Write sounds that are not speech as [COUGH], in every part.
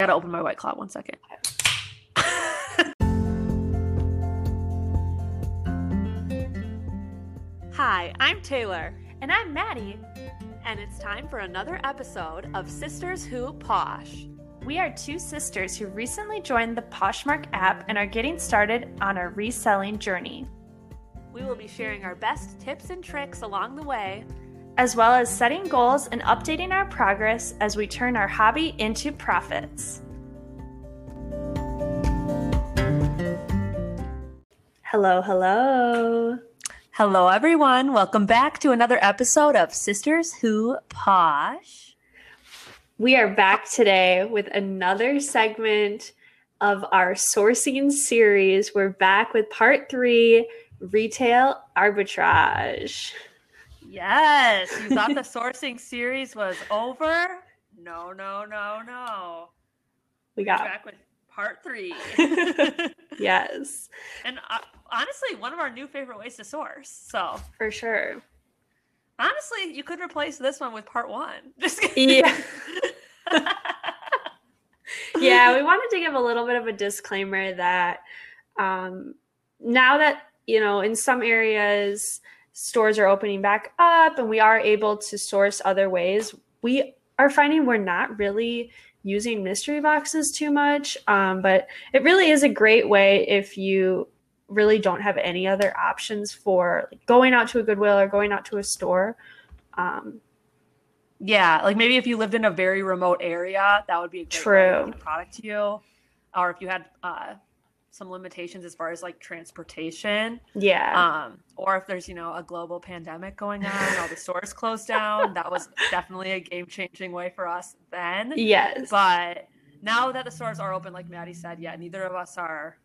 gotta open my white claw one second. [LAUGHS] Hi, I'm Taylor. And I'm Maddie. And it's time for another episode of Sisters Who Posh. We are two sisters who recently joined the Poshmark app and are getting started on our reselling journey, We will be sharing our best tips and tricks along the way. As well as setting goals and updating our progress as we turn our hobby into profits. Hello, hello. Hello, everyone. Welcome back to another episode of Sisters Who Posh. We are back today with another segment of our sourcing series. We're back with part three retail arbitrage. Yes, you thought the [LAUGHS] sourcing series was over? No, no, no, no. We We're got back with part three. [LAUGHS] yes, and uh, honestly, one of our new favorite ways to source. So for sure. honestly, you could replace this one with part one. [LAUGHS] Just kidding. Yeah. yeah, we wanted to give a little bit of a disclaimer that um, now that, you know, in some areas, stores are opening back up and we are able to source other ways, we are finding we're not really using mystery boxes too much. Um, but it really is a great way if you really don't have any other options for like, going out to a Goodwill or going out to a store. Um, Yeah, like maybe if you lived in a very remote area, that would be a great way to True. product to you. Or if you had uh, some limitations as far as like transportation, yeah. um, or if there's you know a global pandemic going on, all the stores closed down. That was [LAUGHS] definitely a game changing way for us then. yes. But now that the stores are open, like Maddie said, yeah, neither of us are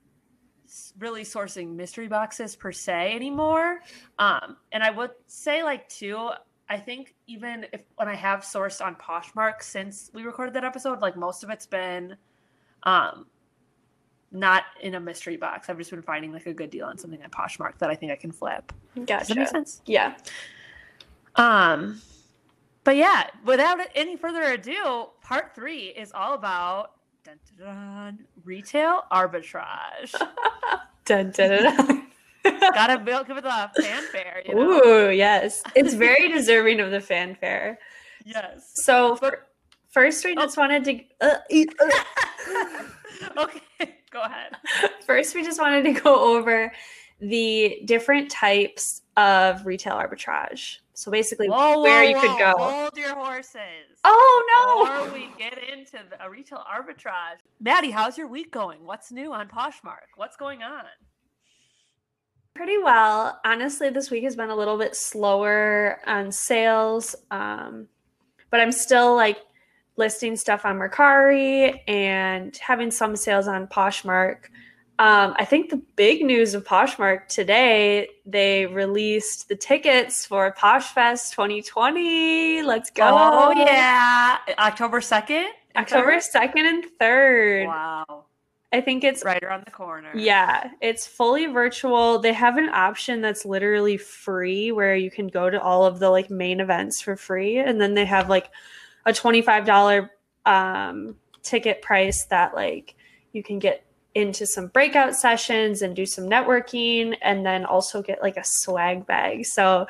really sourcing mystery boxes per se anymore. Um, and I would say, like, too, I think even if when I have sourced on Poshmark since we recorded that episode, like most of it's been um not in a mystery box. I've just been finding like a good deal on something on Poshmark that I think I can flip. Does that make sense? Yeah. Um, but yeah, without any further ado, part three is all about dun, dun, dun, retail arbitrage. [LAUGHS] Dun, dun, dun. [LAUGHS] Gotta build, give it the fanfare, you know? Ooh, yes. It's very [LAUGHS] deserving of the fanfare. Yes. So, But- first, we Oh. just wanted to. Uh, eat- uh. [LAUGHS] okay, go ahead. first, we just wanted to go over the different types of retail arbitrage. So, basically, Whoa, where whoa, you could whoa, go. Hold your horses. Oh, no. Before we get into the, a retail arbitrage, Maddie, how's your week going? What's new on Poshmark? What's going on? Pretty well. Honestly, this week has been a little bit slower on sales. Um, but I'm still like listing stuff on Mercari and having some sales on Poshmark. Um, I think the big news of Poshmark today, they released the tickets for PoshFest 2020. Let's go. Oh yeah, October second, October 2nd and 3rd. Wow, I think it's right around the corner. Yeah, it's fully virtual. They have an option that's literally free where you can go to all of the like main events for free and then they have like a $25 um ticket price that like you can get into some breakout sessions and do some networking and then also get like a swag bag. So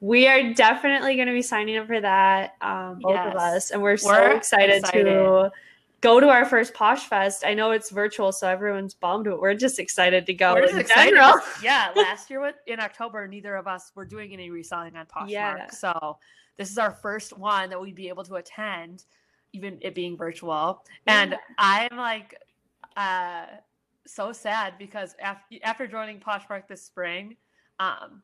we are definitely going to be signing up for that um both of us and we're, so We're excited, excited. to go to our first Posh Fest. I know it's virtual, so everyone's bummed, but we're just excited to go We're just excited. [LAUGHS] Yeah, last year with- in October, neither of us were doing any reselling on Poshmark. Yeah. So this is our first one that we'd be able to attend, even it being virtual. And Yeah. I'm like uh so sad because after after joining Poshmark this spring, um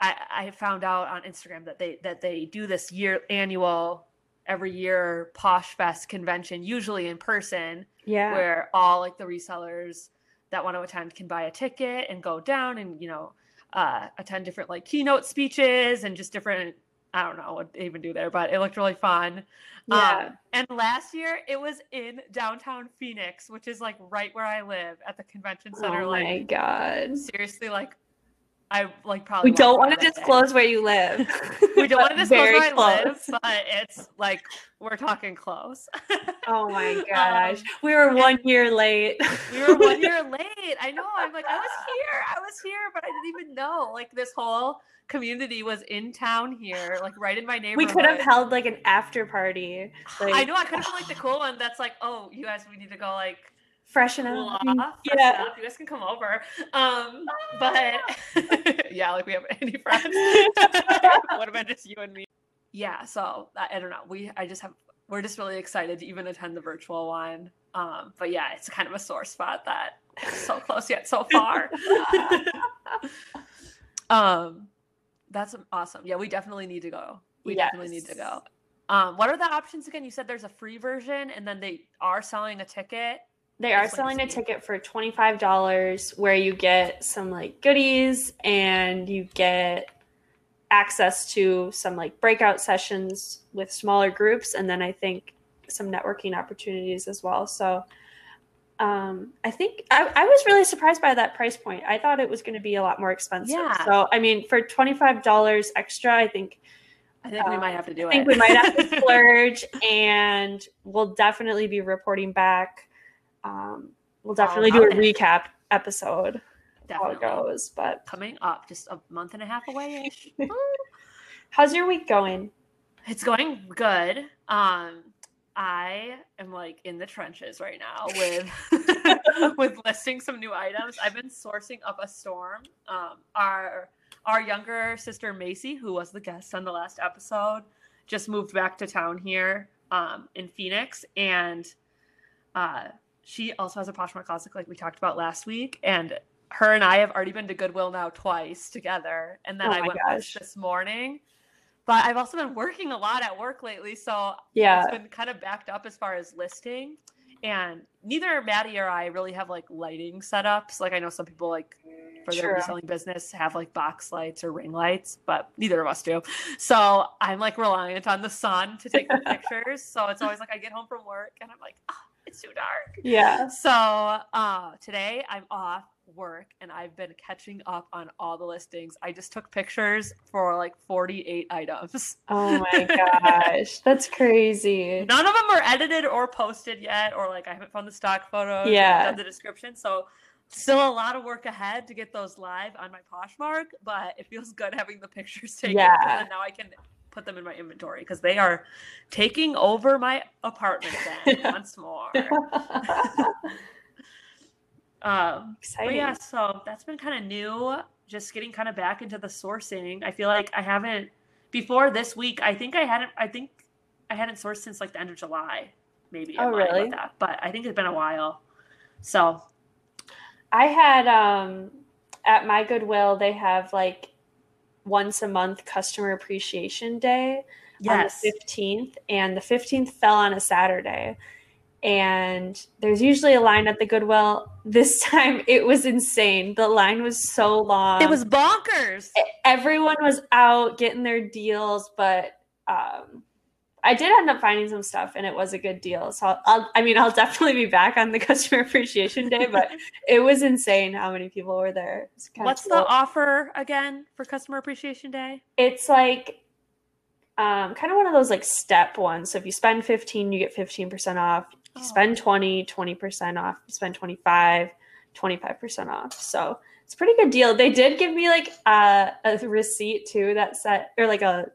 I, I found out on Instagram that they that they do this year annual every year Posh Fest convention, usually in person Yeah. where all like the resellers that want to attend can buy a ticket and go down and you know uh, attend different like keynote speeches and just different I don't know what they even do there, but it looked really fun. Yeah. Um, and last year it was in downtown Phoenix, which is like right where I live at the convention center. oh my like god. seriously, like I like probably We don't want to around that day. disclose where you live. [LAUGHS] We don't want to [LAUGHS] disclose where I live, but it's like we're talking close. Oh my [LAUGHS] Um, gosh. we were one year late. we were one year late. I know. I'm like, I was here. I was here, but I didn't even know. Like this whole community was in town here, like right in my neighborhood. we could have held like an after party. I know. I could have been like the cool one. That's like, oh, you guys, we need to go like Freshen cool up. off. freshen Yeah. up. You guys can come over. Um, but [LAUGHS] yeah, like we have any [LAUGHS] friends. [LAUGHS] what about just you and me. Yeah. So I, I don't know. We I just have we're just really excited to even attend the virtual one. Um, but yeah, it's kind of a sore spot that so close yet so far. um, that's awesome. Yeah, we definitely need to go. We definitely need to go. Um, what are the options again? You said there's a free version, and then they are selling a ticket. They are selling a ticket for $25 where you get some like goodies and you get access to some like breakout sessions with smaller groups and then I think some networking opportunities as well. So um, I think I, I was really surprised by that price point. I thought it was going to be a lot more expensive. Yeah. So I mean, for twenty five dollars extra, I think I think we Um, might have to do it. I think we might have to [LAUGHS] splurge, and we'll definitely be reporting back. Um, we'll definitely do a it. [LAUGHS] recap episode how it goes. But coming up, just a month and a half away. [LAUGHS] how's your week going? It's going good. Um, I am like in the trenches right now with [LAUGHS] with listing some new items. I've been sourcing up a storm. Um, our our younger sister Macy, who was the guest on the last episode, just moved back to town here um, in Phoenix, and uh, she also has a Poshmark closet like we talked about last week, and her and I have already been to Goodwill now twice together, and then Oh I went gosh. this morning. But I've also been working a lot at work lately, so Yeah, it's been kind of backed up as far as listing. And neither Maddie or I really have like lighting setups. Like I know some people like for their True. reselling business have like box lights or ring lights, but neither of us do. So I'm like reliant on the sun to take the [LAUGHS] pictures. So it's always like I get home from work and I'm like, oh, it's too dark. yeah. So uh, today I'm off work and I've been catching up on all the listings. I just took pictures for like 48 items. Oh my [LAUGHS] gosh, that's crazy. None of them are edited or posted yet, or like I haven't found the stock photos. Yeah. done the description. So still a lot of work ahead to get those live on my Poshmark, but it feels good having the pictures taken. Yeah. then now I can put them in my inventory because they are taking over my apartment [LAUGHS] once more. [LAUGHS] Um, Exciting. yeah, so that's been kind of new. Just getting kind of back into the sourcing. I feel like I haven't before this week. I think I hadn't. I think I hadn't sourced since like the end of July. Maybe. Oh, really? That, but I think it's been a while. So I had um at my Goodwill they have like once a month customer appreciation day yes, on the 15th and the 15th fell on a Saturday. And there's usually a line at the Goodwill. [LAUGHS] This time it was insane. The line was so long. it was bonkers. everyone was out getting their deals, but um I did end up finding some stuff and it was a good deal. So I'll, I'll I mean I'll definitely be back on the [LAUGHS] customer appreciation day, but [LAUGHS] it was insane how many people were there. What's cool. the offer again for Customer Appreciation Day? It's like um, kind of one of those like step ones. So if you spend 15, you get 15% off. If you Oh. spend 20, 20% off. You spend 25, 25% off. So it's a pretty good deal. They did give me like a, a receipt too that said, or like a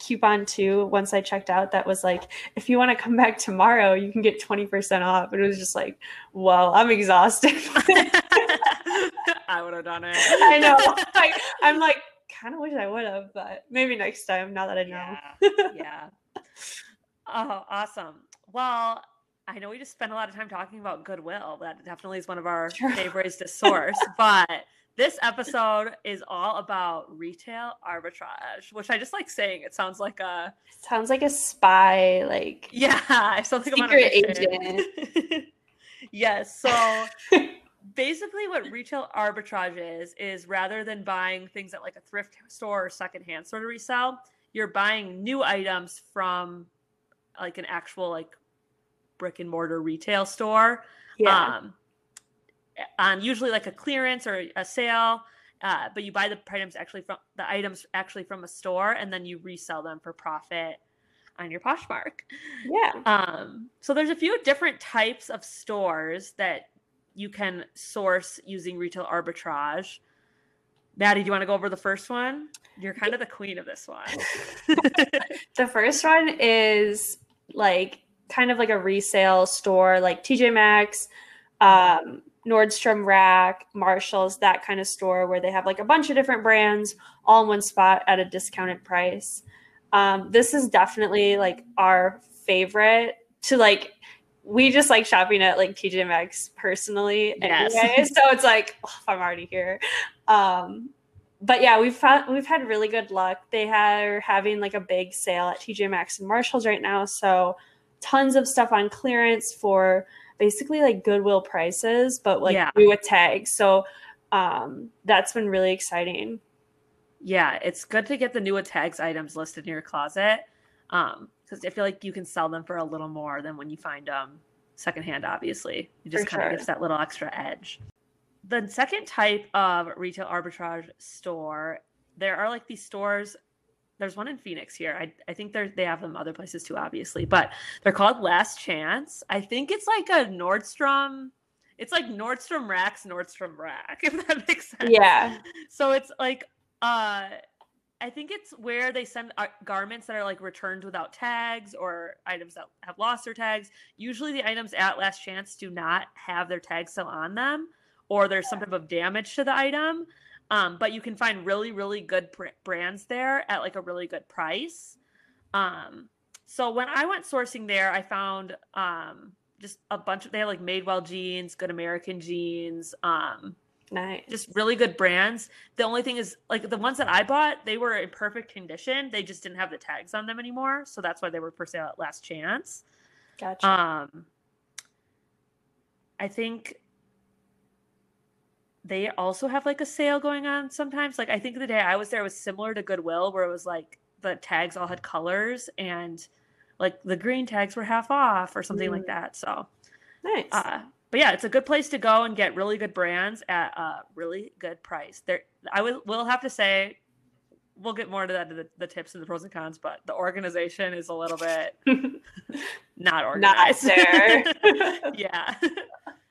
coupon too, once I checked out that was like, if you want to come back tomorrow, you can get 20% off. And it was just like, whoa, I'm exhausted. [LAUGHS] I would have done it. I know. Like, I'm like, kind of wish I would have, but maybe next time now that I know. Yeah. yeah. Oh, awesome. Well, I know we just spent a lot of time talking about Goodwill. That definitely is one of our Sure. favorites to source. but this episode is all about retail arbitrage, which I just like saying. It sounds like a Sounds like a spy, like [LAUGHS] yeah. I still think I'm on a Secret mission. [LAUGHS] yes. So [LAUGHS] basically what retail arbitrage is is rather than buying things at like a thrift store or secondhand sort of resell you're buying new items from like an actual like brick and mortar retail store yeah. um on usually like a clearance or a sale uh, but you buy the items actually from the items actually from a store, and then you resell them for profit on your Poshmark. Yeah. [LAUGHS] Um, so there's a few different types of stores that you can source using retail arbitrage. Maddie, do you want to go over the first one? You're kind of the queen of this one. [LAUGHS] the first one is like kind of like a resale store, like TJ Maxx, um, Nordstrom Rack, Marshalls, that kind of store where they have like a bunch of different brands all in one spot at a discounted price. Um, this is definitely like our favorite to like we just like shopping at like TJ Maxx personally Yes. anyway. [LAUGHS] so it's like oh, I'm already here. Um, but yeah, we've found we've had really good luck. They are having like a big sale at TJ Maxx and Marshalls right now, so tons of stuff on clearance for basically like Goodwill prices, but like Yeah. with tag. So um, that's been really exciting. yeah, it's good to get the new tags items listed in your closet. Um, because I feel like you can sell them for a little more than when you find them secondhand, obviously. It just For kind of sure. gives that little extra edge. The second type of retail arbitrage store, there are like these stores. There's one in Phoenix here. I, I think they're, they have them other places too, obviously, but they're called Last Chance. I think it's like a Nordstrom. It's like Nordstrom Rack's Nordstrom Rack, [LAUGHS] if that makes sense. Yeah. So it's like uh I think it's where they send uh, garments that are like returned without tags or items that have lost their tags. Usually the items at last chance do not have their tags still on them or there's some type of damage to the item. Um, but you can find really really good br- brands there at like a really good price. Um so when I went sourcing there, I found um just a bunch of they have like Madewell jeans, Good American jeans, um Nice. just really good brands. The only thing is, like the ones that I bought, they were in perfect condition. They just didn't have the tags on them anymore, so that's why they were for sale at last chance. gotcha. Um, I think they also have like a sale going on sometimes. Like I think the day I was there was similar to Goodwill, where it was like the tags all had colors and like the green tags were half off or something like Mm. that. So nice. uh, but yeah, it's a good place to go and get really good brands at a really good price. There, I will will have to say, we'll get more to that the, the tips and the pros and cons, but the organization is a little bit [LAUGHS] not Not organized. there. [LAUGHS] yeah,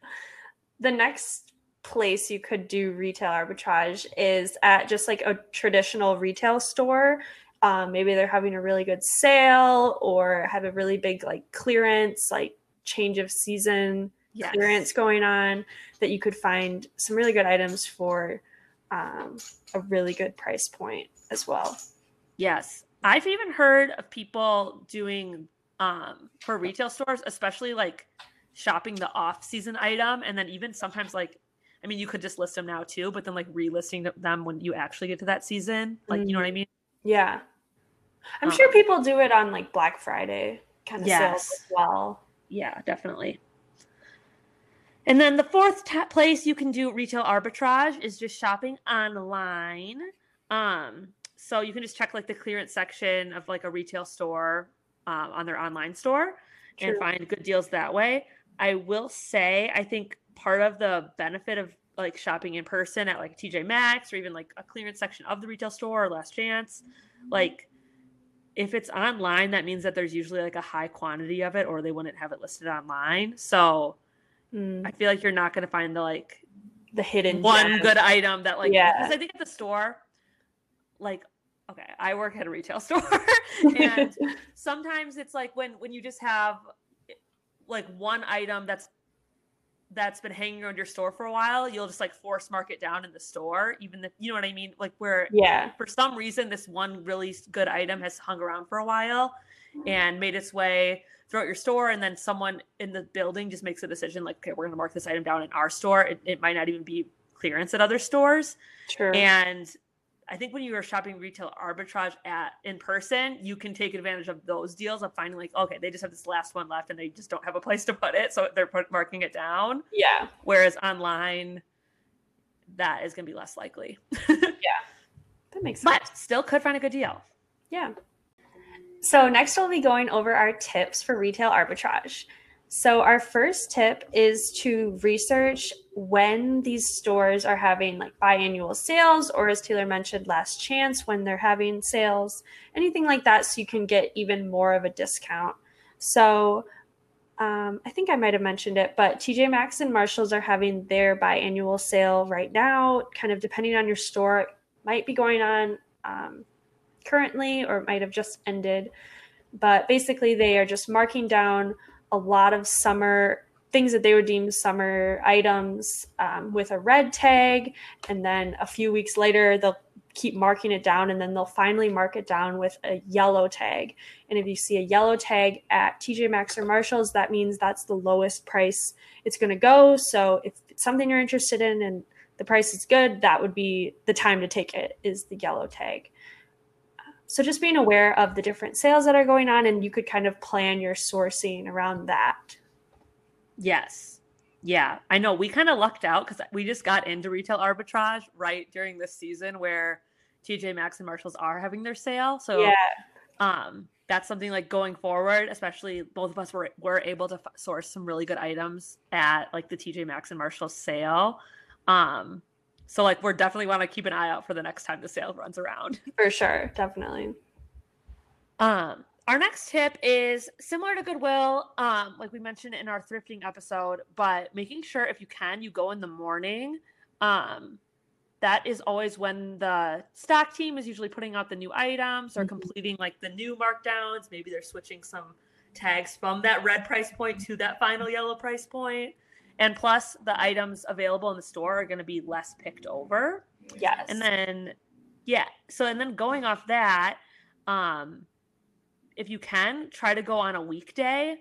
[LAUGHS] the next place you could do retail arbitrage is at just like a traditional retail store. Um, maybe they're having a really good sale or have a really big like clearance, like change of season yes. clearance going on that you could find some really good items for um, a really good price point as well. Yes. I've even heard of people doing um for retail stores, especially like shopping the off-season item and then even sometimes like I mean you could just list them now too, but then like relisting them when you actually get to that season. Like you know what I mean? Yeah. I'm Um, sure people do it on like Black Friday kind of sales as well. Yeah, definitely. And then the fourth ta- place you can do retail arbitrage is just shopping online. Um, so you can just check like the clearance section of like a retail store um, on their online store and find good deals that way. I will say, I think part of the benefit of like shopping in person at like TJ Maxx or even like a clearance section of the retail store or Last Chance, like if it's online, that means that there's usually like a high quantity of it, or they wouldn't have it listed online. So Mm, I feel like you're not going to find the like the hidden one gem. good item that like Yeah. because I think at the store, like okay, I work at a retail [LAUGHS] store, [LAUGHS] and sometimes it's like when when you just have like one item that's that's been hanging around your store for a while, you'll just like force mark it down in the store, even if you know what I mean, like where yeah. for some reason this one really good item has hung around for a while mm-hmm. and made its way throughout your store and then someone in the building just makes a decision like okay we're to mark this item down in our store it, it might not even be clearance at other stores True. and i think when you are shopping retail arbitrage at in person you can take advantage of those deals of finding like okay they just have this last one left and they just don't have a place to put it so they're put, marking it down yeah. whereas online that is going to be less likely [LAUGHS] yeah, That makes sense. but still could find a good deal Yeah. So next we'll be going over our tips for retail arbitrage. So, our first tip is to research when these stores are having like biannual sales, or as Taylor mentioned, last chance when they're having sales, anything like that, so you can get even more of a discount. So, um, I think I might have mentioned it, but TJ Maxx and Marshalls are having their biannual sale right now. Kind of depending on your store, it might be going on um, currently or it might have just ended. But basically, they are just marking down a lot of summer things that they would deem summer items um, with a red tag. And then a few weeks later, they'll keep marking it down and then they'll finally mark it down with a yellow tag. And if you see a yellow tag at TJ Maxx or Marshalls, that means that's the lowest price it's going to go. So if it's something you're interested in and the price is good, that would be the time to take it is the yellow tag. So just being aware of the different sales that are going on, and you could kind of plan your sourcing around that. Yes. Yeah. I know we kind of lucked out because we just got into retail arbitrage right during this season where TJ Maxx and Marshalls are having their sale. So yeah. um that's something like going forward, especially both of us were were able to f- source some really good items at like the TJ Maxx and Marshalls sale. Um so like we're definitely want to keep an eye out for the next time the sale runs around. [LAUGHS] For sure, definitely. Um our next tip is similar to Goodwill, um, like we mentioned in our thrifting episode, but making sure if you can, you go in the morning. Um, that is always when the stock team is usually putting out the new items or mm-hmm. completing like the new markdowns. Maybe they're switching some tags from that red price point to that final yellow price point. And plus, the items available in the store are going to be less picked over. Yes. And then, yeah. So, and then going off that, um, if you can, try to go on a weekday.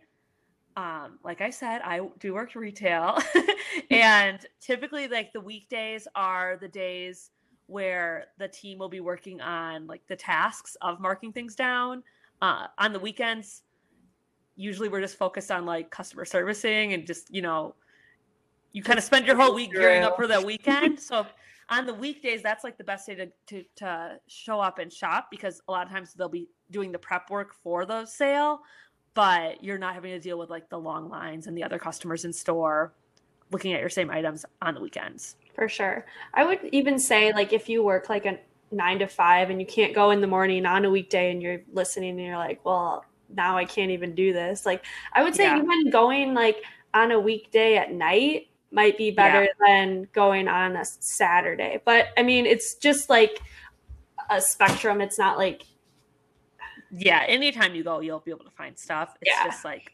Um, like I said, I do work retail, [LAUGHS] and typically, like the weekdays are the days where the team will be working on like the tasks of marking things down. Uh, on the weekends, usually we're just focused on like customer servicing and just you know you kind of spend your whole week gearing up for that [LAUGHS] weekend. so on the weekdays, that's like the best day to, to, to show up and shop because a lot of times they'll be doing the prep work for the sale, but you're not having to deal with like the long lines and the other customers in store looking at your same items on the weekends. For sure. I would even say like if you work like a nine to five and you can't go in the morning on a weekday and you're listening and you're like, well, now I can't even do this. Like I would say yeah. even going like on a weekday at night might be better yeah. than going on a Saturday. But I mean, it's just like a spectrum. It's not like yeah, anytime you go, you'll be able to find stuff. It's yeah. just like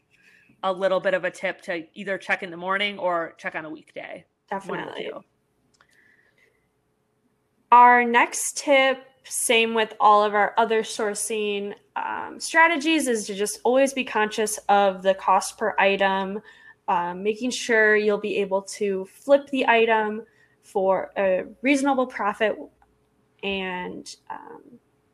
a little bit of a tip to either check in the morning or check on a weekday. Definitely. Our next tip, same with all of our other sourcing um, strategies, is to just always be conscious of the cost per item um, making sure you'll be able to flip the item for a reasonable profit and um,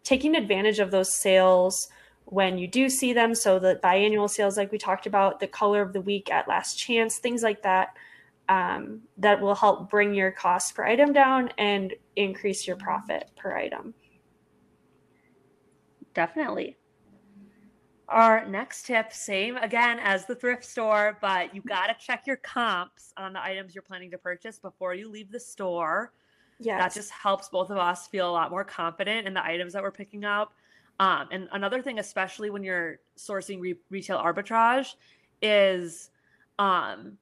taking advantage of those sales when you do see them. So, the biannual sales, like we talked about, the color of the week at last chance, things like that, um, that will help bring your cost per item down and increase your profit per item. Definitely. Our next tip, same again as the thrift store, but you got to check your comps on the items you're planning to purchase before you leave the store. Yeah, that just helps both of us feel a lot more confident in the items that we're picking up. Um, and another thing, especially when you're sourcing re- retail arbitrage, is um,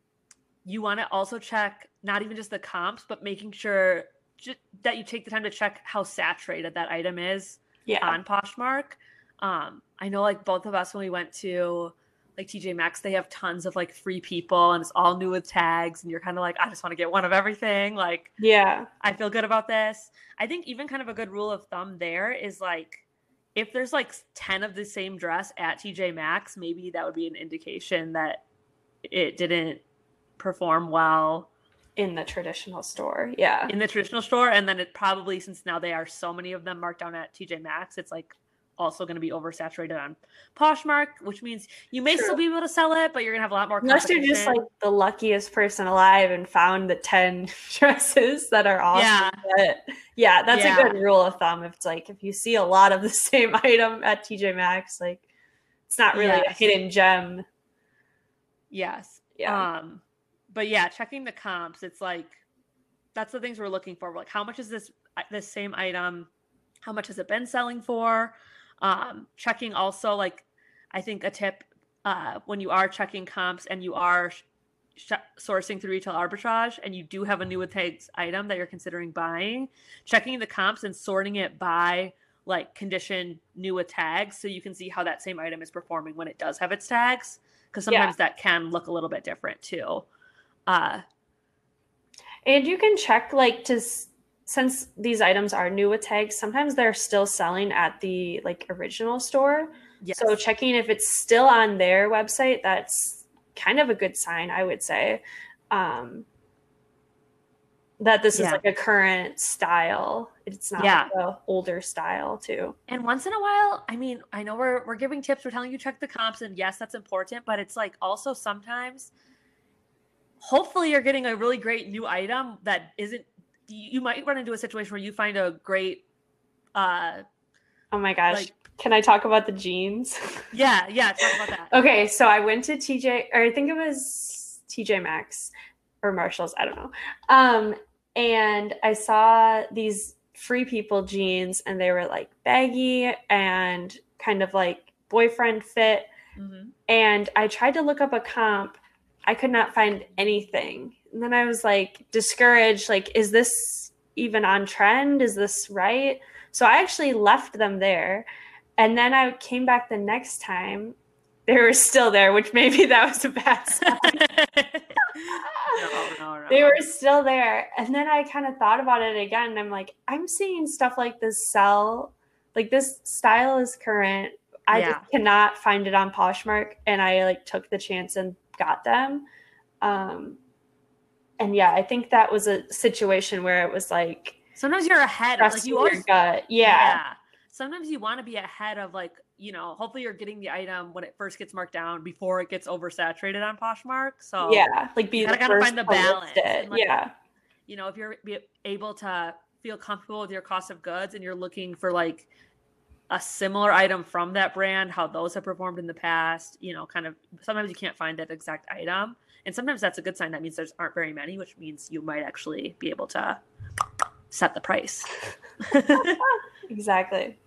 you want to also check not even just the comps, but making sure j- that you take the time to check how saturated that item is yeah. on Poshmark. Um, I know like both of us when we went to like TJ Maxx, they have tons of like free people and it's all new with tags, and you're kind of like, I just want to get one of everything. Like, yeah, I feel good about this. I think even kind of a good rule of thumb there is like if there's like 10 of the same dress at TJ Maxx, maybe that would be an indication that it didn't perform well in the traditional store. Yeah. In the traditional store. And then it probably, since now they are so many of them marked down at TJ Maxx, it's like also going to be oversaturated on Poshmark, which means you may True. still be able to sell it, but you're going to have a lot more. Unless you're just like the luckiest person alive and found the ten [LAUGHS] dresses that are awesome. Yeah, but yeah, that's yeah. a good rule of thumb. If it's like if you see a lot of the [LAUGHS] same item at TJ Maxx, like it's not really yes. a hidden gem. Yes. Yeah. Um, but yeah, checking the comps, it's like that's the things we're looking for. Like, how much is this uh, this same item? How much has it been selling for? Um, checking also like I think a tip uh, when you are checking comps and you are sh- sourcing through retail arbitrage and you do have a new with tags item that you're considering buying, checking the comps and sorting it by like condition new with tags so you can see how that same item is performing when it does have its tags because Yeah. sometimes that can look a little bit different too. Uh, And you can check like to since these items are new with tags, sometimes they're still selling at the like original store. yes. So checking if it's still on their website, that's kind of a good sign, I would say. Um, that this is like a current style. It's not Yeah. like a older style too. And once in a while, I mean, I know we're we're giving tips, we're telling you check the comps, and yes, that's important, but it's like also sometimes hopefully you're getting a really great new item that isn't you might run into a situation where you find a great uh Oh my gosh. Like- Can I talk about the jeans? [LAUGHS] yeah, yeah, talk about that. Okay, so I went to TJ, or I think it was TJ Maxx or Marshalls, I don't know. Um, and I saw these free people jeans, and they were like baggy and kind of like boyfriend fit. Mhm. And I tried to look up a comp, I could not find anything. And then I was like discouraged, like, is this even on trend? Is this right? So I actually left them there. And then I came back the next time. They were still there, which maybe [LAUGHS] that was a bad sign. no, no, no. they were still there. And then I kind of thought about it again. And I'm like, I'm seeing stuff like this sell. Like this style is current. I Yeah. just cannot find it on Poshmark. And I like took the chance and got them. Um, and yeah, I think that was a situation where it was like, sometimes you're ahead. trust Like you always gut. Yeah. Sometimes you want to be ahead of like, you know, hopefully you're getting the item when it first gets marked down before it gets oversaturated on Poshmark. So Yeah. Like be gotta the kinda find the balance like, yeah. you know, if you're able to feel comfortable with your cost of goods and you're looking for like a similar item from that brand, how those have performed in the past, you know, kind of sometimes you can't find that exact item. And sometimes that's a good sign. That means there's aren't very many, which means you might actually be able to set the price. [LAUGHS] Exactly.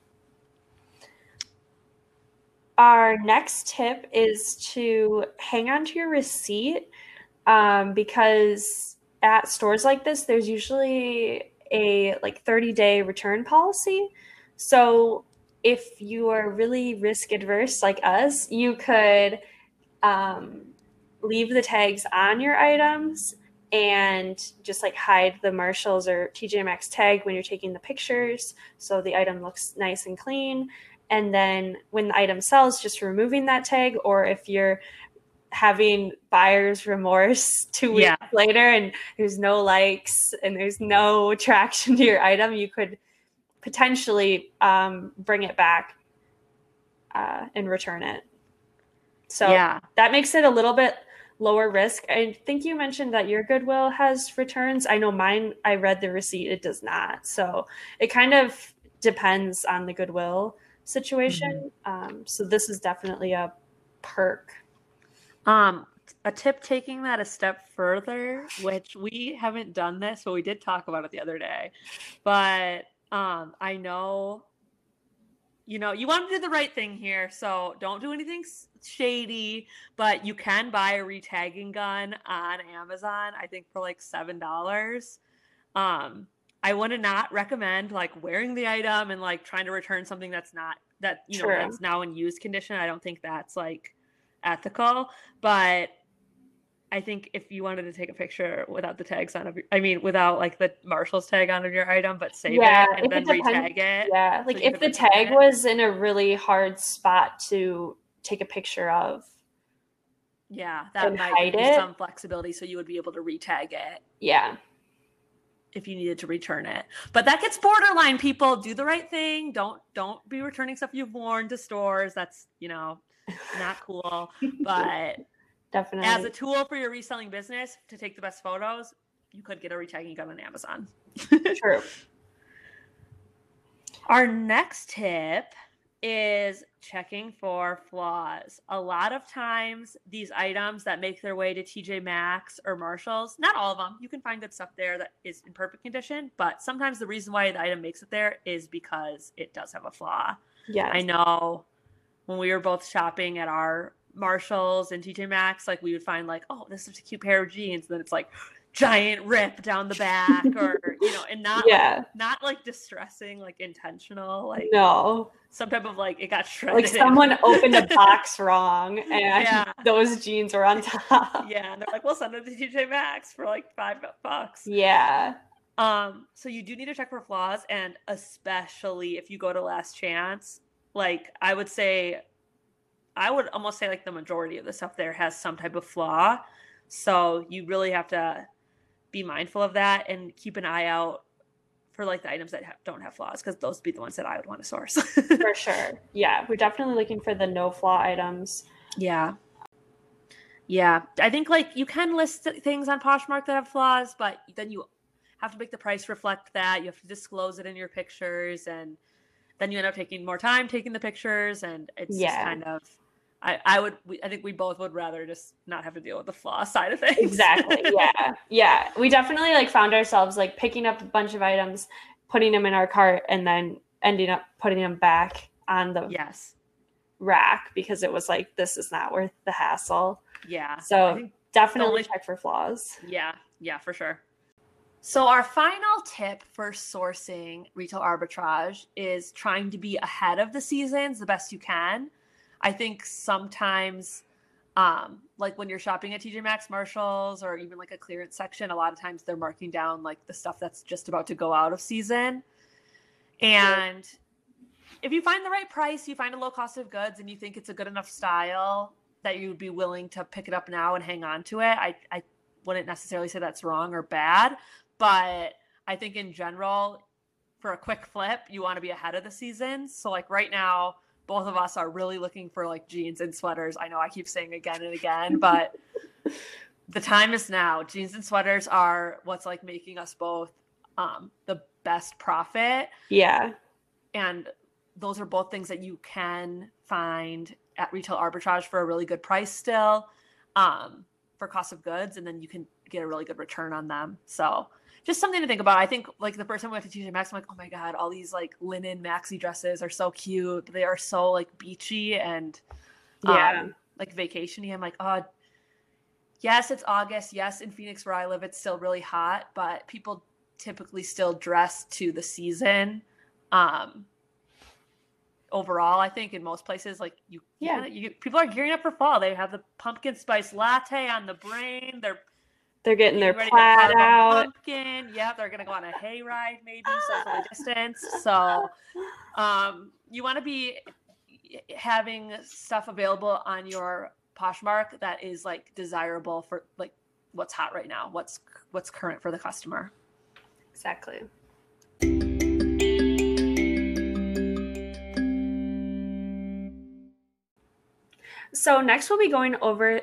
Our next tip is to hang on to your receipt um, because at stores like this, there's usually a like 30 day return policy. So if you are really risk adverse like us, you could um, leave the tags on your items and just like hide the Marshalls or TJ Maxx tag when you're taking the pictures so the item looks nice and clean. And then when the item sells, just removing that tag, or if you're having buyer's remorse [LAUGHS] two weeks Yeah. later and there's no likes and there's no [LAUGHS] traction to your item, you could potentially um, bring it back uh, and return it. So yeah. that makes it a little bit lower risk. I think you mentioned that your Goodwill has returns. I know mine, I read the receipt, it does not. So it kind of depends on the Goodwill situation. Um, so this is definitely a perk. Um, a tip taking that a step further, which we haven't done this, but we did talk about it the other day. But um, I know, you know, you want to do the right thing here, so don't do anything shady. But you can buy a retagging gun on Amazon. I think for like seven dollars. Um, I want to not recommend like wearing the item and like trying to return something that's not that you know True. that's now in used condition. I don't think that's like ethical, but I think if you wanted to take a picture without the tags on of your, I mean, without like the Marshall's tag on of your item, but save Yeah, it and then it retag it. Yeah. Like you if the tag it. was in a really hard spot to take a picture of, Yeah, that might give it. you some flexibility so you would be able to retag it yeah. if you needed to return it. But that gets borderline people. Do the right thing. Don't don't be returning stuff you've worn to stores. That's, you know, not cool. [LAUGHS] But Definitely. as a tool for your reselling business to take the best photos, you could get a retagging gun on Amazon. [LAUGHS] True. Our next tip is checking for flaws. A lot of times, these items that make their way to TJ Maxx or Marshalls, not all of them, you can find good stuff there that is in perfect condition, but sometimes the reason why the item makes it there is because it does have a flaw. Yeah. I know when we were both shopping at our Marshalls and TJ Maxx, like we would find like, oh, this is a cute pair of jeans. And then it's like giant rip down the back or you know, and not yeah. like, not like distressing, like intentional, like No. some type of like it got shredded. Like someone opened a box [LAUGHS] wrong and Yeah. those jeans were on top. Yeah, and they're like, we'll send them to TJ Maxx for like five bucks. Yeah. Um, so you do need to check for flaws, and especially if you go to Last Chance, like I would say, I would almost say like the majority of the stuff there has some type of flaw. So you really have to be mindful of that and keep an eye out for like the items that ha- don't have flaws because those would be the ones that I would want to source. [LAUGHS] For sure. Yeah. We're definitely looking for the no flaw items. Yeah. Yeah. I think like you can list things on Poshmark that have flaws, but then you have to make the price reflect that. You have to disclose it in your pictures and then you end up taking more time taking the pictures and it's just kind of I, I would we, I think we both would rather just not have to deal with the flaw side of things. Exactly. [LAUGHS] Yeah. Yeah. We definitely like found ourselves like picking up a bunch of items, putting them in our cart, and then ending up putting them back on the yes. rack because it was like, this is not worth the hassle. Yeah. So definitely only- check for flaws. Yeah, yeah, for sure. So, our final tip for sourcing retail arbitrage is trying to be ahead of the seasons the best you can. I think sometimes, um, like when you're shopping at TJ Maxx, Marshalls, or even like a clearance section, a lot of times they're marking down like the stuff that's just about to go out of season. And if you find the right price, you find a low cost of goods, and you think it's a good enough style that you would be willing to pick it up now and hang on to it, I, I wouldn't necessarily say that's wrong or bad, but I think in general, for a quick flip, you want to be ahead of the season. So like right now, both of us are really looking for like jeans and sweaters. I know I keep saying again and again, but the time is now. Jeans and sweaters are what's like making us both um, the best profit Yeah. and those are both things that you can find at retail arbitrage for a really good price still um, for cost of goods and then you can get a really good return on them so just something to think about. I think like the first time we went to tj maxx i'm like oh my god all these like linen maxi dresses are so cute. They are so like beachy and Yeah. um, like vacationy. I'm like oh yes it's august. Yes in phoenix where i live it's still really hot but people typically still dress to the season um overall i think in most places like you Yeah. yeah. you, people are gearing up for fall. They have the pumpkin spice latte on the brain. They're They're getting their ready plaid carve out. pumpkin yeah they're gonna go on a hayride maybe socially distance so um you want to be having stuff available on your poshmark that is like desirable for like what's hot right now what's what's current for the customer Exactly. So, next we'll be going over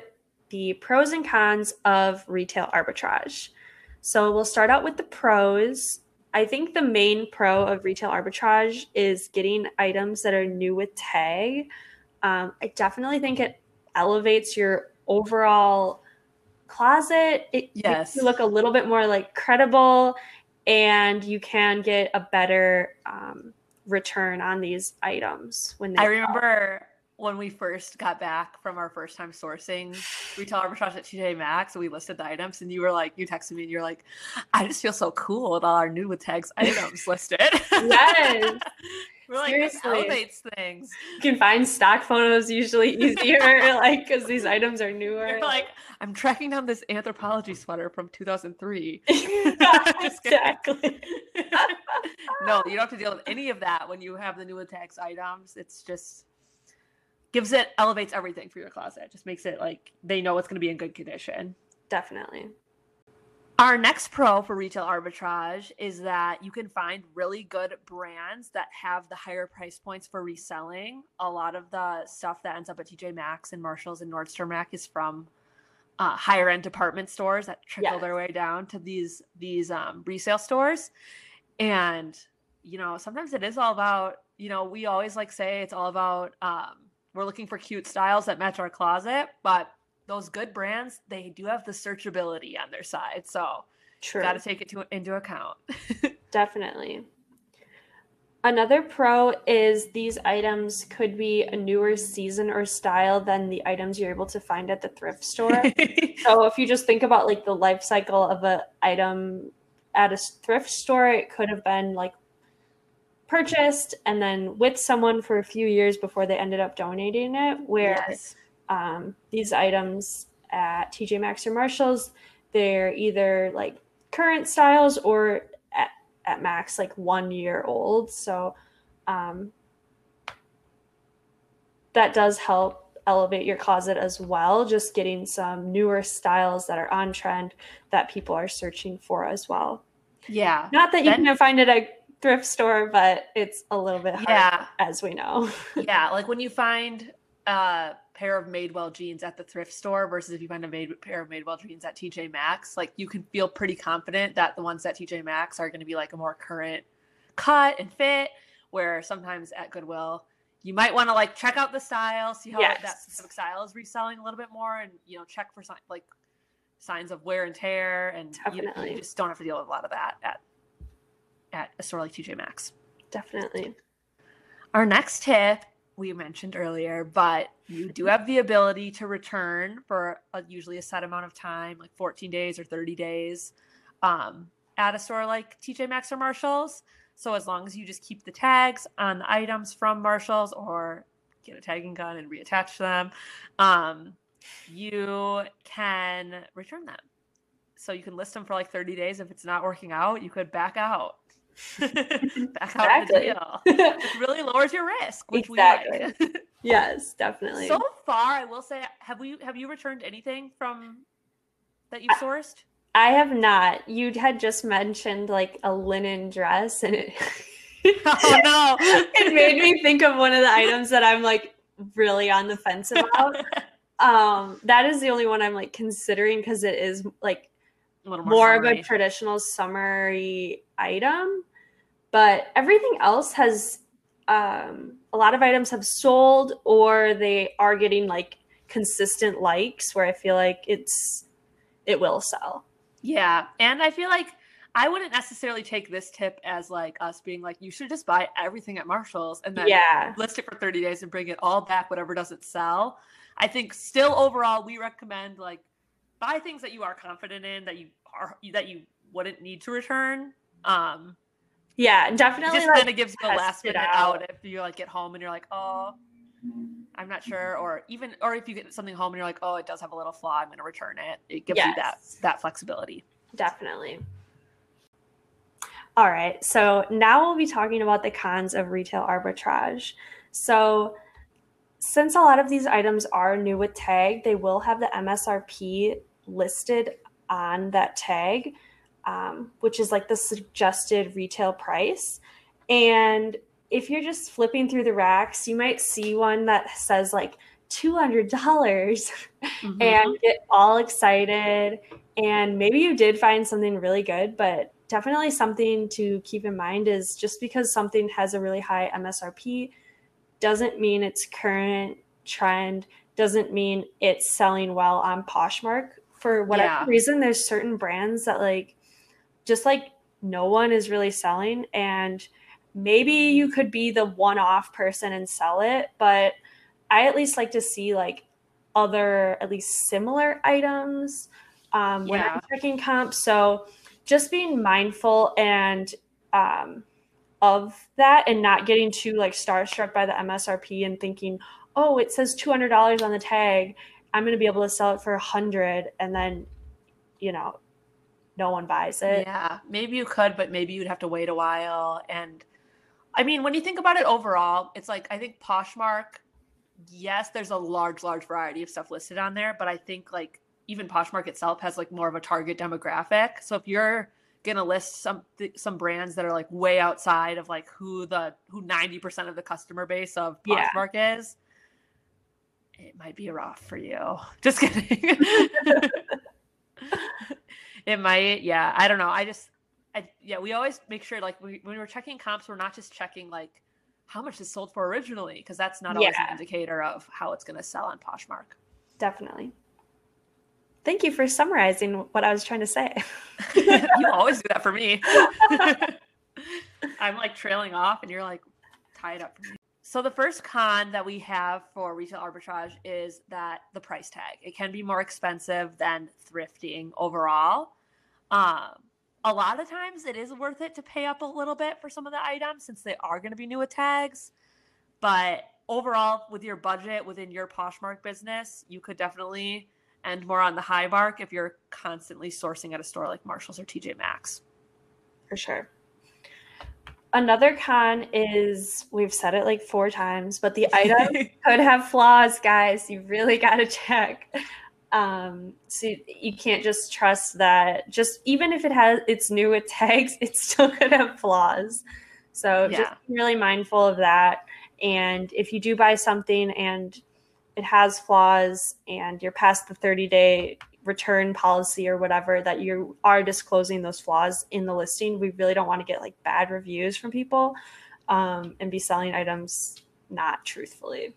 the pros and cons of retail arbitrage. So, we'll start out with the pros. I think the main pro of retail arbitrage is getting items that are new with tag. Um, I definitely think it elevates your overall closet. It Yes. makes you look a little bit more like credible, and you can get a better um, return on these items when they I remember when we first got back from our first time sourcing we retail arbitrage at TJ Maxx, and we listed the items, and you were like, you texted me, and you're like, I just feel so cool with all our new with tags items listed. [LAUGHS] Yes. we're like, Seriously. elevates things. You can find stock photos usually [LAUGHS] easier, like because these items are newer. You're like, I'm tracking down this Anthropologie sweater from 2003. Yeah, [LAUGHS] Just kidding. exactly. no, you don't have to deal with any of that when you have the new with tags items. It's just gives it elevates everything for your closet. Just makes it like they know it's going to be in good condition. Definitely. Our next pro for retail arbitrage is that you can find really good brands that have the higher price points for reselling. A lot of the stuff that ends up at TJ Maxx and Marshalls and Nordstrom Rack is from uh, higher end department stores that trickle Yes. their way down to these these um, resale stores. And you know, sometimes it is all about you know, we always like say it's all about um, we're looking for cute styles that match our closet, but those good brands, they do have the searchability on their side. So True. got to take it to, into account. [LAUGHS] Definitely. Another pro is these items could be a newer season or style than the items you're able to find at the thrift store. [LAUGHS] so if you just think about like the life cycle of an item at a thrift store, it could have been like purchased and then with someone for a few years before they ended up donating it. Where yes. um, these items at TJ Maxx or Marshalls, they're either like current styles or at, at max like one year old. So um, that does help elevate your closet as well. Just getting some newer styles that are on trend that people are searching for as well. Yeah. Not that you Then- can find it at thrift store, but it's a little bit hard, Yeah. as we know. [LAUGHS] yeah, like when you find a pair of Madewell jeans at the thrift store versus if you find a made, pair of Madewell jeans at TJ Maxx, like you can feel pretty confident that the ones at TJ Maxx are going to be like a more current cut and fit. Where sometimes at Goodwill, you might want to like check out the style, see how that specific style is reselling a little bit more, and you know check for like signs of wear and tear, and you, you just don't have to deal with a lot of that at at a store like TJ Maxx. Definitely. Our next tip we mentioned earlier, but you do have the ability to return for a, usually a set amount of time, like 14 days or 30 days, um, at a store like TJ Maxx or Marshalls. So as long as you just keep the tags on the items from Marshalls or get a tagging gun and reattach them, um, you can return them. So you can list them for like 30 days. If it's not working out, you could back out. Back out of the Exactly. deal [LAUGHS] it really lowers your risk, which we like. [LAUGHS] yes, definitely. so far, I will say, have we have you returned anything from that you've sourced? I have not. You had just mentioned like a linen dress, and it [LAUGHS] oh no, it made me think of one of the items that I'm like really on the fence about. Um, that is the only one I'm like considering because it is like a little more of a traditional summery item, but everything else has um, a lot of items have sold or they are getting like consistent likes where I feel like it's it will sell. Yeah, and I feel like I wouldn't necessarily take this tip as like us being like you should just buy everything at Marshalls and then Yeah. list it for 30 days and bring it all back whatever doesn't sell. I think still overall we recommend like buy things that you are confident in that you are that you wouldn't need to return. Um Yeah, it definitely. just like, kind of gives you a last it minute out. out. if you like get home and you're like, oh, I'm not sure, or even or if you get something home and you're like, oh, it does have a little flaw, I'm gonna return it. It gives you that that flexibility. Definitely. All right. So now we'll be talking about the cons of retail arbitrage. So, since a lot of these items are new with tag, they will have the MSRP listed on that tag, um, which is like the suggested retail price. And if you're just flipping through the racks, you might see one that says like $200 [LAUGHS] Mhm. and get all excited. And maybe you did find something really good, but definitely something to keep in mind is just because something has a really high MSRP doesn't mean it's current trend, doesn't mean it's selling well on Poshmark. For whatever Yeah. reason, there's certain brands that like just like no one is really selling and maybe you could be the one-off person and sell it, but I at least like to see like other at least similar items um, when Yeah. I'm checking comps. So just being mindful and um, of that and not getting too like starstruck by the MSRP and thinking, oh, it says two hundred dollars on the tag. I'm going to be able to sell it for a hundred, and then you know, no one buys it. Yeah, maybe you could, but maybe you'd have to wait a while. And I mean, when you think about it overall, it's like I think Poshmark, yes, there's a large, large variety of stuff listed on there, but I think like even Poshmark itself has like more of a target demographic. So if you're gonna list some some brands that are like way outside of like who the who 90% of the customer base of Yeah. Poshmark is, it might be rough for you. Just kidding. [LAUGHS] [LAUGHS] it might, yeah. I don't know. I just, I, yeah. We always make sure, like, we, when we're checking comps, we're not just checking like how much is sold for originally because that's not always Yeah. an indicator of how it's going to sell on Poshmark. Definitely. Thank you for summarizing what I was trying to say. [LAUGHS] [LAUGHS] you always do that for me. [LAUGHS] I'm like trailing off and you're like tied up for me. So the first con that we have for retail arbitrage is that the price tag. It can be more expensive than thrifting overall. Um, a lot of times it is worth it to pay up a little bit for some of the items since they are going to be new with tags. But overall, with your budget within your Poshmark business, you could definitely end more on the high mark if you're constantly sourcing at a store like Marshalls or TJ Maxx. For sure. Another con is we've said it like four times, but the item [LAUGHS] could have flaws, guys. You really got to check. Um, so you, can't just trust that. Just even if it has it's new with [LAUGHS] tags, it still could have flaws. So just Yeah. be really mindful of that. And if you do buy something and it has flaws and you're past the 30 day return policy or whatever that you are disclosing those flaws in the listing we really don't want to get like bad reviews from people um, and be selling items not truthfully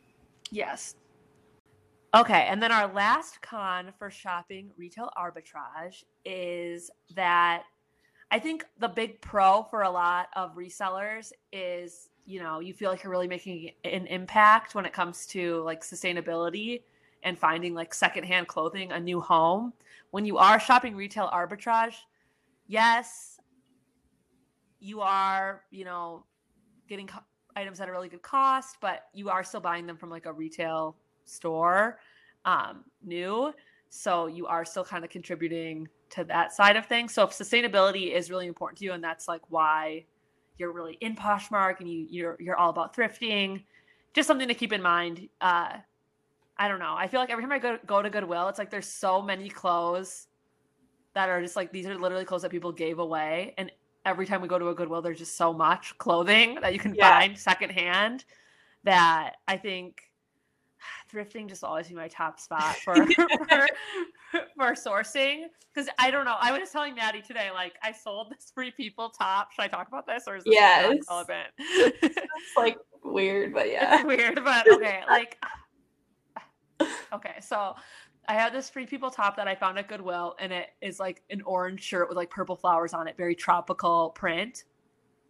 Yes. Okay, and then our last con for shopping retail arbitrage is that I think the big pro for a lot of resellers is, you know, you feel like you're really making an impact when it comes to like sustainability and finding like secondhand clothing, a new home. When you are shopping retail arbitrage, yes, you are, you know, getting items at a really good cost, but you are still buying them from like a retail store, um, new. So you are still kind of contributing to that side of things. So if sustainability is really important to you, and that's like why you're really in Poshmark and you you're you're all about thrifting, just something to keep in mind. Uh, I don't know. I feel like every time I go go to Goodwill, it's like there's so many clothes that are just like these are literally clothes that people gave away, and every time we go to a Goodwill, there's just so much clothing that you can Yeah. find secondhand that I think thrifting just always be my top spot [LAUGHS] for for, for sourcing because I don't know. I was telling Maddie today, like I sold this free people top. Should I talk about this or is this Yes. relevant? it's like weird but [LAUGHS] it's weird, but [LAUGHS] okay. Like, okay, so I have this free people top that I found at Goodwill, and it is like an orange shirt with like purple flowers on it, very tropical print.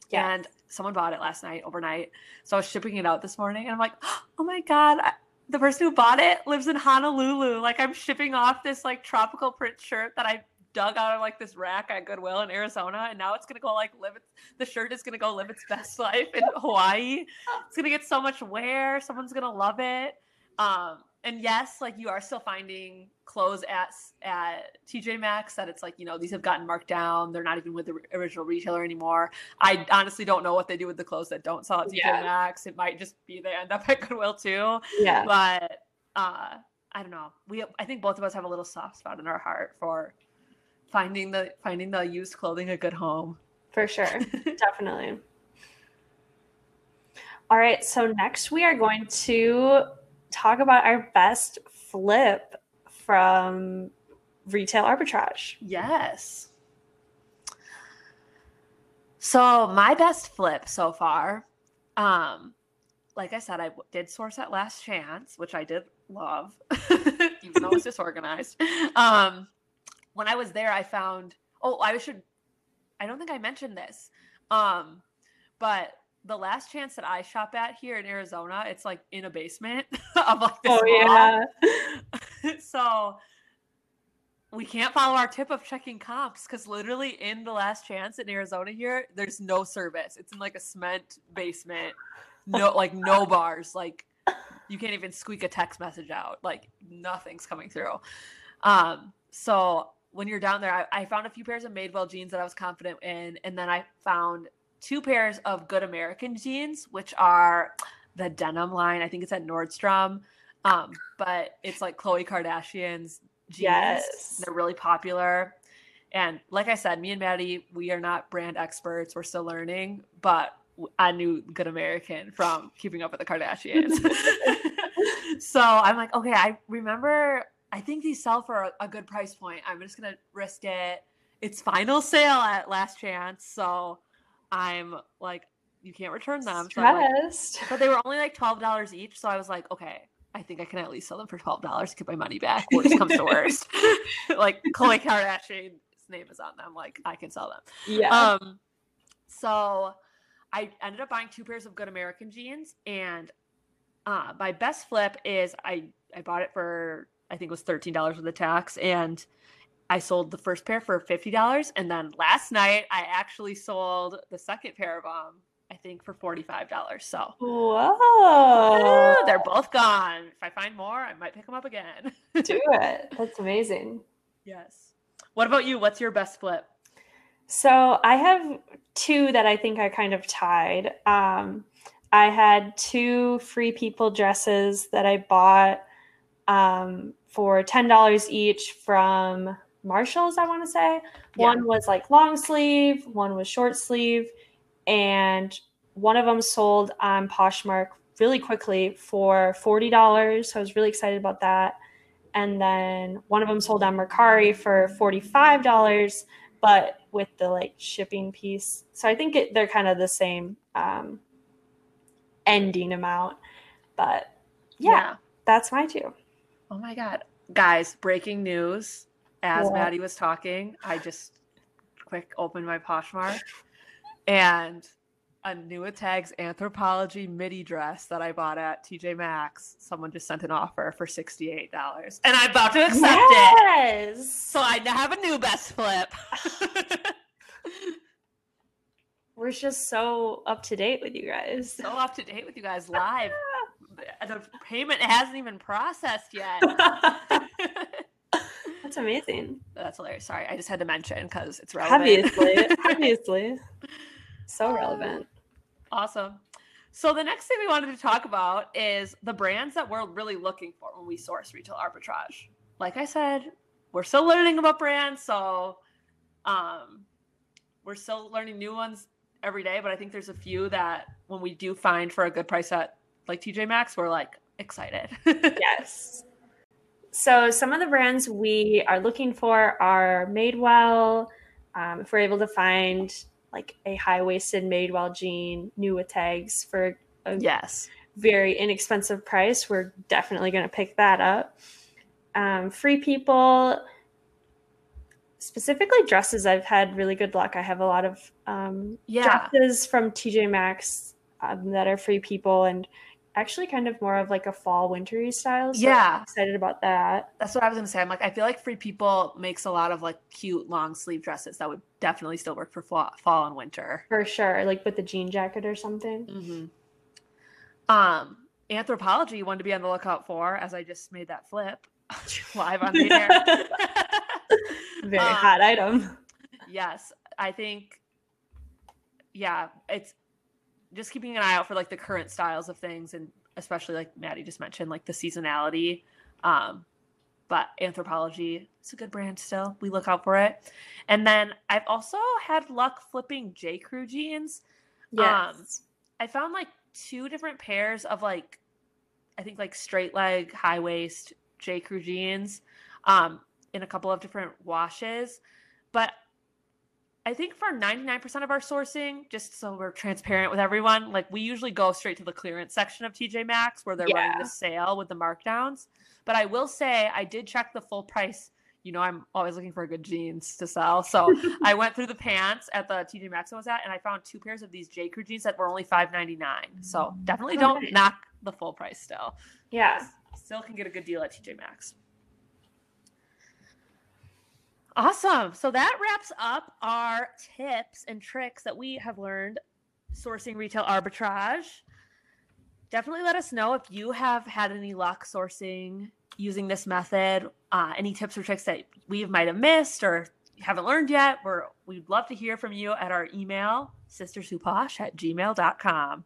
Yes. And someone bought it last night, overnight. So I was shipping it out this morning, and I'm like, [GASPS] oh my god, I, the person who bought it lives in Honolulu. Like I'm shipping off this like tropical print shirt that I dug out of like this rack at Goodwill in Arizona, and now it's gonna go like live. Its, the shirt is gonna go live its best [LAUGHS] life in Hawaii. It's gonna get so much wear. Someone's gonna love it. Um, and yes, like you are still finding clothes at at TJ Maxx that it's like you know these have gotten marked down. They're not even with the original retailer anymore. I honestly don't know what they do with the clothes that don't sell at TJ Yeah. Maxx. It might just be they end up [LAUGHS] at Goodwill too. yeah But uh, I don't know. We I think both of us have a little soft spot in our heart for finding the finding the used clothing a good home. for sure [LAUGHS] definitely all right so next we are going to talk about our best flip from retail arbitrage Yes. So my best flip so far, um, like I said, I did source at Last Chance, which I did love, [LAUGHS] even though it was disorganized. Um, when I was there, I found. Oh, I should. I don't think I mentioned this, um, but the Last Chance that I shop at here in Arizona, it's like in a basement [LAUGHS] of like this mall [LAUGHS] so we can't follow our tip of checking comps because literally in the last chance in Arizona here, there's no service. It's in like a cement basement, no like no [LAUGHS] bars. Like you can't even squeak a text message out. Like nothing's coming through. Um, so when you're down there, I, I found a few pairs of Madewell jeans that I was confident in, and then I found two pairs of Good American jeans, which are the denim line. I think it's at Nordstrom. Um, but it's like Khloe Kardashian's jeans. Yes. They're really popular. And like I said, me and Maddie, we are not brand experts. We're still learning, but I knew Good American from keeping up with the Kardashians. [LAUGHS] so I'm like, okay, I remember, I think these sell for a, a good price point. I'm just going to risk it. It's final sale at Last Chance. So I'm like, you can't return them. So I'm like, Stressed. but they were only like twelve dollars each. So I was like, okay, I think I can at least sell them for twelve dollars, to get my money back. Worst comes to worst. [LAUGHS] like Khloe Kardashian's name is on them. Like I can sell them. yeah. Um, so I ended up buying two pairs of good American jeans, and uh, my best flip is I I bought it for I think it was thirteen dollars with the tax, and I sold the first pair for fifty dollars, and then last night I actually sold the second pair of them. I think for forty five dollars. So Whoa. they're both gone. If I find more, I might pick them up again. [LAUGHS] Do it. That's amazing. yes. What about you? What's your best flip? So I have two that I think I kind of tied. Um, I had two free people dresses that I bought um, for ten dollars each from Marshalls. I want to say Yeah. one was like long sleeve, one was short sleeve, and one of them sold on Poshmark really quickly for forty dollars. So I was really excited about that. And then one of them sold on Mercari for forty five dollars but with the like shipping piece. So I think it, they're kind of the same um, ending amount. But yeah, that's my two. Oh my god. Guys, breaking news. As What? Maddie was talking, I just quick opened my Poshmark and a new tags Anthropologie midi dress that I bought at TJ Maxx. Someone just sent an offer for $68. And I'm about to accept it. yes. So I now have a new best flip. [LAUGHS] We're just so up to date with you guys. so up to date with you guys [LAUGHS] live. The payment hasn't even processed yet. [LAUGHS] That's amazing. That's hilarious. Sorry, I just had to mention because it's relevant. Obviously. [LAUGHS] Obviously. So relevant. Awesome. So the next thing we wanted to talk about is the brands that we're really looking for when we source retail arbitrage. Like I said, we're still learning about brands, so um, we're still learning new ones every day. But I think there's a few that when we do find for a good price at like TJ Maxx, we're like excited. [LAUGHS] Yes. So some of the brands we are looking for are Madewell. Um, if we're able to find like a high-waisted Madewell jean, new with tags for a yes. very inexpensive price, we're definitely going to pick that up. Um, Free People, specifically dresses, I've had really good luck. I have a lot of um, Yeah. dresses from TJ Maxx um, that are Free People and actually kind of more of like a fall wintry style. So Yeah. I'm excited about that. That's what I was gonna say. I'm like, I feel like Free People makes a lot of like cute long sleeve dresses that would definitely still work for fall, fall and winter. For sure, like with the jean jacket or something. Mm-hmm. Um, Anthropologie one to be on the lookout for, as I just made that flip [LAUGHS] live on the air. [LAUGHS] Very Um, hot item. yes, I think. Yeah, it's just keeping an eye out for like the current styles of things, and especially like Maddie just mentioned, like the seasonality. Um, but Anthropologie is a good brand still. We look out for it. And then I've also had luck flipping J. Crew jeans. Yes. I found like two different pairs of like I think like straight leg, high waist J. Crew jeans, um, in a couple of different washes. But I think for 99% of our sourcing, just so we're transparent with everyone, like we usually go straight to the clearance section of TJ Maxx where they're running the sale with the markdowns. But I will say I did check the full price. You know, I'm always looking for good jeans to sell. So [LAUGHS] I went through the pants at the TJ Maxx I was at, and I found two pairs of these J. Crew jeans that were only five ninety nine. So definitely Oh, don't knock the full price. Still, Yeah. still can get a good deal at TJ Maxx. Awesome. So that wraps up our tips and tricks that we have learned sourcing retail arbitrage. Definitely let us know if you have had any luck sourcing using this method. Uh, any tips or tricks that we might have missed or haven't learned yet. We're, we'd love to hear from you at our email, sisterswhoposh at gmail.com.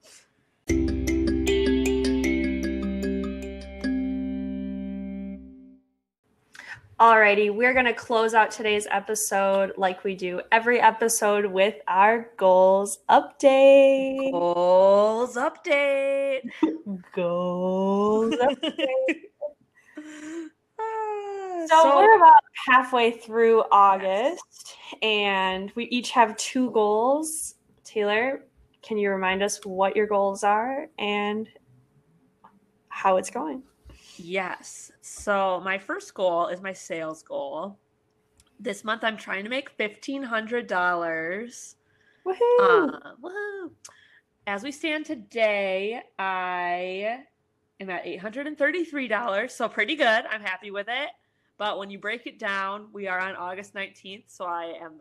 Alrighty, we're gonna close out today's episode like we do every episode with our goals update. Goals update. [LAUGHS] Goals update. [LAUGHS] Ah, So, we're about halfway through August, and we each have two goals. Taylor, can you remind us what your goals are and how it's going? Yes. So my first goal is my sales goal. This month I'm trying to make fifteen hundred dollars. Woohoo! Uh, woohoo! As we stand today, I am at eight hundred and thirty-three dollars, so pretty good. I'm happy with it. But when you break it down, we are on August nineteenth, so I am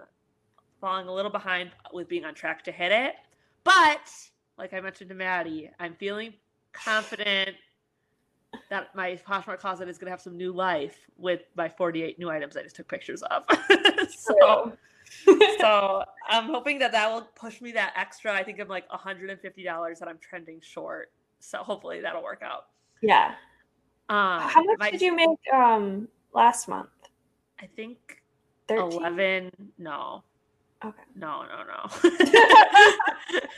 falling a little behind with being on track to hit it. But like I mentioned to Maddie, I'm feeling confident that my Poshmark closet is going to have some new life with my 48 new items I just took pictures of. [LAUGHS] so, so [LAUGHS] I'm hoping that that will push me that extra. I think I'm like $150 that I'm trending short. So hopefully that'll work out. yeah. Um, How much my- did you make um last month? I think 13? 11. No. Okay. [LAUGHS] No, no, no. [LAUGHS]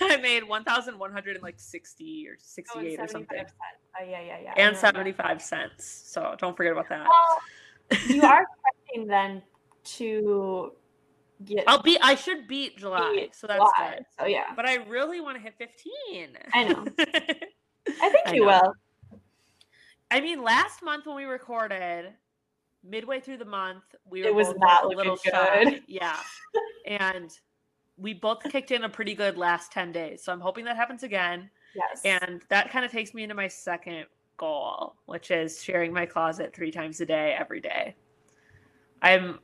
I made 1,160 or 68 or something. Oh, yeah, yeah, yeah. And 75 cents. So don't forget about that. Well, you are [LAUGHS] expecting then to get I'll be I should beat July. beat so that's July. good. So yeah, But I really want to hit 15. I know. I think I you know. will. I mean, last month when we recorded, midway through the month, we were It was not a little looking shy. [LAUGHS] Yeah. and we both kicked in a pretty good last 10 days. So I'm hoping that happens again. Yes. And that kind of takes me into my second goal, which is sharing my closet three times a day, every day. I'm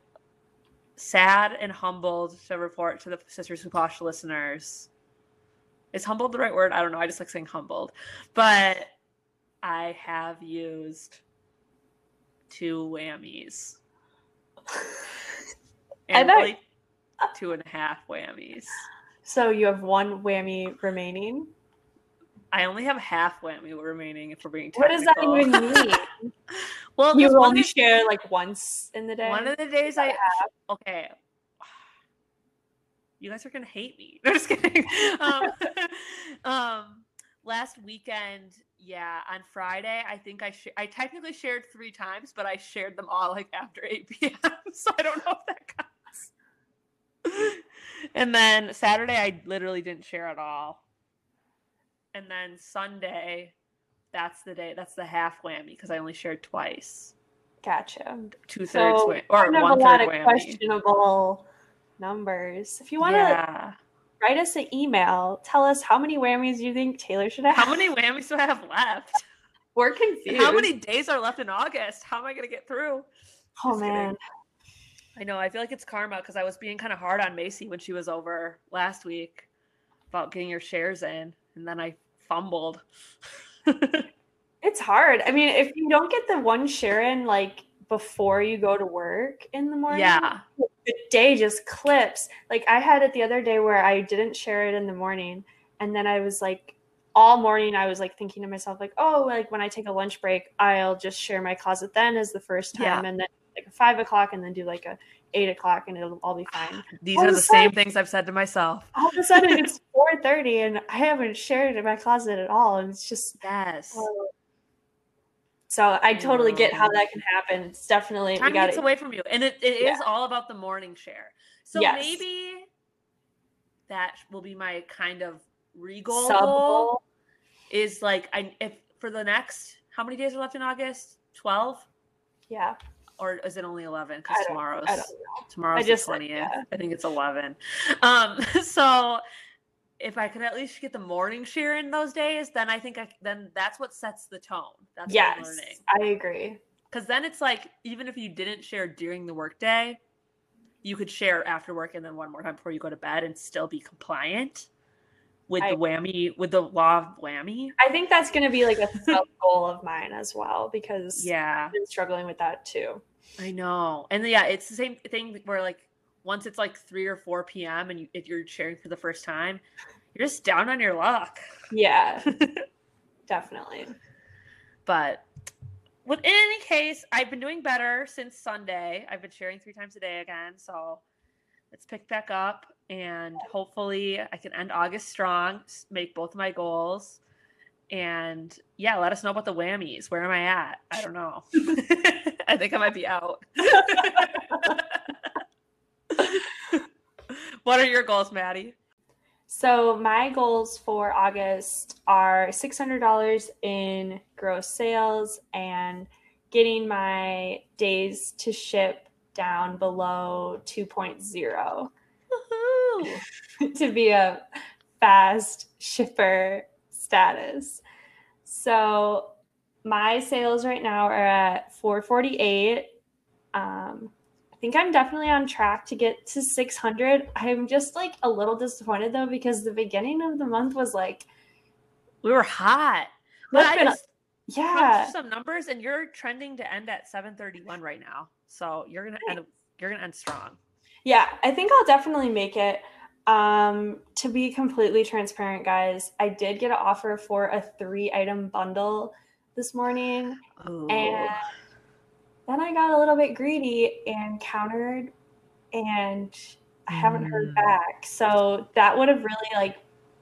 sad and humbled to report to the Sisters Who Posh listeners. Is humbled the right word? I don't know. I just like saying humbled. But I have used two whammies. [LAUGHS] And know- really two and a half whammies. so you have one whammy remaining. I only have half whammy remaining if we're being What does that even mean? [LAUGHS] well, you only share like once in the day. One of the days I okay. [SIGHS] You guys are gonna hate me. [LAUGHS] No, just kidding. Um, um, last weekend, yeah, on Friday, I think I sh- I technically shared three times, but I shared them all like after eight [LAUGHS] p.m. So I don't know if that counts. and then Saturday, I literally didn't share at all. And then Sunday, that's the day. That's the half whammy because I only shared twice. Gotcha. Two thirds So whammy or one a lot of whammy. questionable numbers. If you want to yeah. Write us an email, tell us how many whammies you think Taylor should have. How many whammies do I have left? [LAUGHS] We're confused. How many days are left in August? How am I going to get through? Oh Just kidding. man. I know. I feel like it's karma because I was being kind of hard on Macy when she was over last week about getting your shares in, and then I fumbled. [LAUGHS] It's hard. I mean, if you don't get the one share in like before you go to work in the morning, yeah. The day just clips. Like I had it the other day where I didn't share it in the morning, and then I was like, all morning I was like thinking to myself, like, oh, like when I take a lunch break, I'll just share my closet then as the first time, Yeah. and then like five o'clock, and then do like a eight o'clock, and it'll all be [SIGHS] fine. These All are the a same sudden- things I've said to myself. [LAUGHS] All of a sudden, it's four thirty, and I haven't shared in my closet at all, and it's just. Yes. Oh. So I totally get how that can happen. It's definitely Time we got gets away from you, and it, it is Yeah. all about the morning share. So Yes. maybe that will be my kind of regal goal. goal. is like I if for the next how many days are left in August? Twelve Yeah, or is it only eleven? Because tomorrow's I tomorrow's I just the twentieth. yeah. I think it's eleven. Um, [LAUGHS] so if I could at least get the morning share in those days, then I think I then that's what sets the tone. That's Yes. I agree. Because then it's like even if you didn't share during the workday, you could share after work and then one more time before you go to bed and still be compliant with I- the whammy with the law of whammy. I think that's going to be like a sub [LAUGHS] goal of mine as well because Yeah. I've been struggling with that too. I know. And yeah, it's the same thing where like once it's like 3 or 4 p.m. and you, if you're sharing for the first time, you're just down on your luck. Yeah, [LAUGHS] definitely. But with in any case, I've been doing better since Sunday. I've been sharing three times a day again. So let's pick back up and hopefully I can end August strong, make both of my goals. And yeah, let us know about the whammies. Where am I at? I don't know. [LAUGHS] I think I might be out. [LAUGHS] what are your goals, Maddie? So my goals for August are $600 in gross sales and getting my days to ship down below 2.0 [LAUGHS] to be a fast shipper status. So my sales right now are at 448. Um, I think I'm definitely on track to get to 600. I'm just like a little disappointed though because the beginning of the month was like we were hot. But I just yeah, some numbers, and you're trending to end at 731 right now. So you're gonna end. You're gonna end strong. yeah. I think I'll definitely make it. Um, to be completely transparent, guys, I did get an offer for a three item bundle this morning. Oh, And then I got a little bit greedy and countered, and I haven't heard Mm. back. So that would have really like,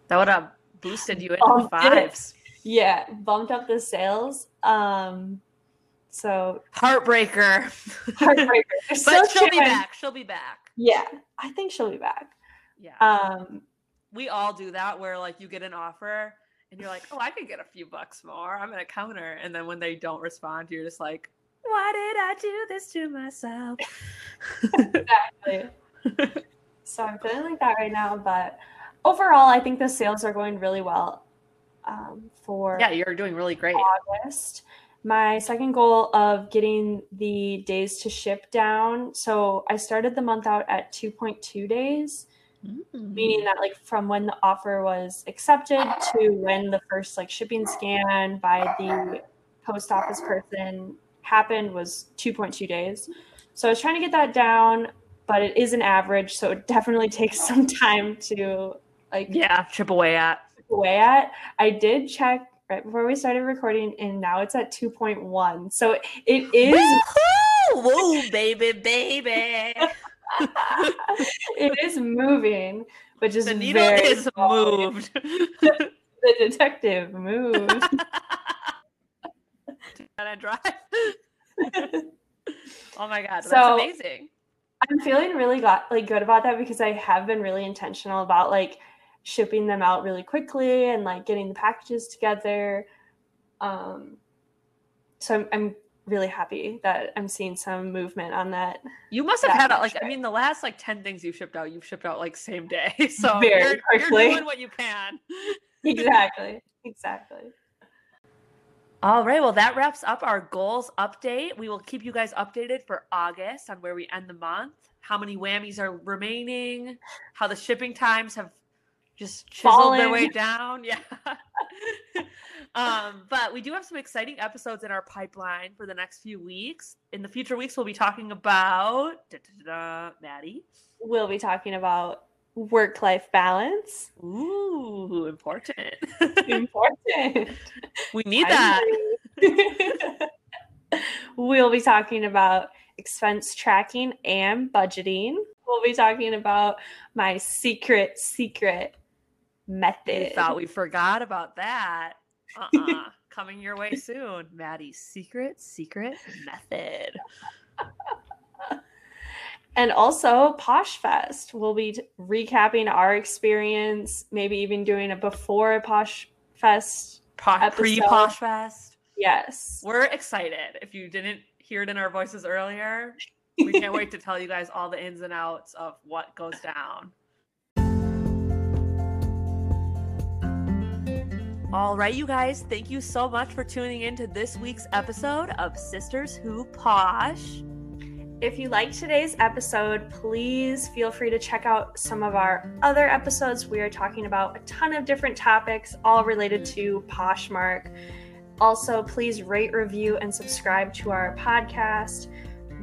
that would have boosted you into the it. fives. [LAUGHS] yeah, bumped up the sales. Um, so Heartbreaker. heartbreaker. [LAUGHS] But she'll be back. She'll be back. Yeah, I think she'll be back. Yeah. Um, we all do that where like you get an offer and you're like, oh, I could get a few bucks more. I'm gonna counter. And then when they don't respond, you're just like, why did I do this to myself? exactly. so I'm feeling like that right now, but overall, I think the sales are going really well. Um, for yeah, you're doing really great. August. My second goal of getting the days to ship down. So I started the month out at 2.2 days, Mm. meaning that like from when the offer was accepted to when the first like shipping scan by the post office person happened was 2.2 days. So I was trying to get that down, but it is an average, so it definitely [LAUGHS] takes some time to like Yeah, chip away at. Chip away at. I did check right before we started recording, and now it's at 2.1. So it is Woohoo! Whoa, baby, baby. [LAUGHS] it is moving, but just the needle is moved. [LAUGHS] The detective moved. And I drive. [LAUGHS] oh my god, that's So- amazing. I'm feeling really got like good about that because I have been really intentional about like shipping them out really quickly and like getting the packages together. Um, so I'm, I'm really happy that I'm seeing some movement on that. You must have had a, like I mean the last like 10 things you've shipped out, you've shipped out like same day. [LAUGHS] So Very you're, quickly. you're doing what you can. [LAUGHS] Exactly. Exactly. All right, well that wraps up our goals update. We will keep you guys updated for August on where we end the month, how many whammies are remaining, how the shipping times have just chiseled their way down. [LAUGHS] Yeah. um, but we do have some exciting episodes in our pipeline for the next few weeks. In the future weeks, we'll be talking about Maddie. We'll be talking about work life balance. Ooh, important. [LAUGHS] Important. we need that. [LAUGHS] we'll be talking about expense tracking and budgeting. We'll be talking about my secret, secret We method. thought we forgot about that. Uh-uh. [LAUGHS] Coming your way soon. Maddie's secret, secret method. And also Posh Fest. We'll be recapping our experience, maybe even doing a before Posh Fest. Po- Pre-Posh Fest. Yes. We're excited. If you didn't hear it in our voices earlier, we can't wait to tell you guys all the ins and outs of what goes down. All right, you guys, thank you so much for tuning in to this week's episode of Sisters Who Posh. If you liked today's episode, please feel free to check out some of our other episodes. We are talking about a ton of different topics, all related to Poshmark. Also, please rate, review, and subscribe to our podcast.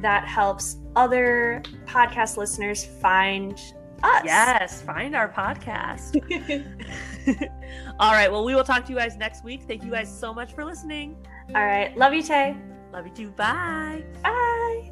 That helps other podcast listeners find us. Yes, find our podcast. [LAUGHS] [LAUGHS] All right, well, we will talk to you guys next week. Thank you guys so much for listening. All right. Love you, Tay. Love you too. Bye. Bye.